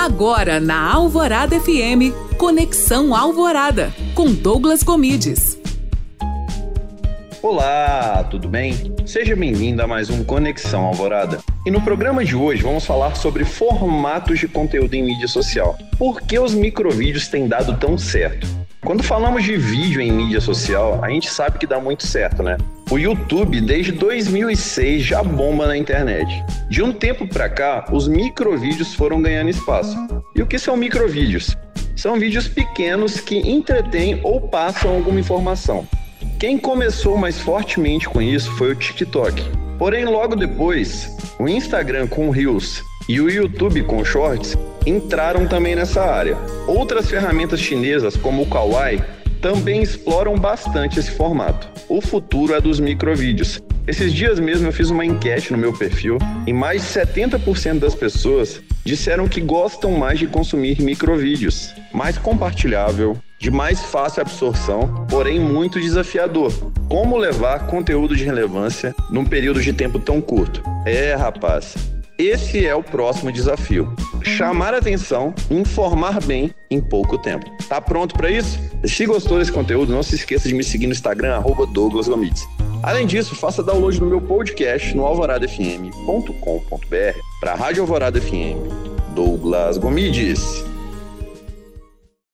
Agora na Alvorada FM, Conexão Alvorada, com Douglas Comides. Olá, tudo bem? Seja bem-vindo a mais um Conexão Alvorada. E no programa de hoje vamos falar sobre formatos de conteúdo em mídia social. Por que os microvídeos têm dado tão certo? Quando falamos de vídeo em mídia social, a gente sabe que dá muito certo, né? O YouTube, desde 2006, já bomba na internet. De um tempo para cá, os microvídeos foram ganhando espaço. E o que são microvídeos? São vídeos pequenos que entretêm ou passam alguma informação. Quem começou mais fortemente com isso foi o TikTok. Porém, logo depois, o Instagram com Reels e o YouTube com Shorts entraram também nessa área. Outras ferramentas chinesas, como o Kawaii, também exploram bastante esse formato. O futuro é dos microvídeos. Esses dias mesmo eu fiz uma enquete no meu perfil e mais de 70% das pessoas disseram que gostam mais de consumir microvídeos, mais compartilhável, de mais fácil absorção, porém muito desafiador. Como levar conteúdo de relevância num período de tempo tão curto? É, rapaz, esse é o próximo desafio. Chamar atenção informar bem em pouco tempo. Tá pronto para isso? Se gostou desse conteúdo, não se esqueça de me seguir no Instagram, arroba Douglas Gomides. Além disso, faça download do meu podcast no alvoradafm.com.br para a Rádio Alvorada FM. Douglas Gomides.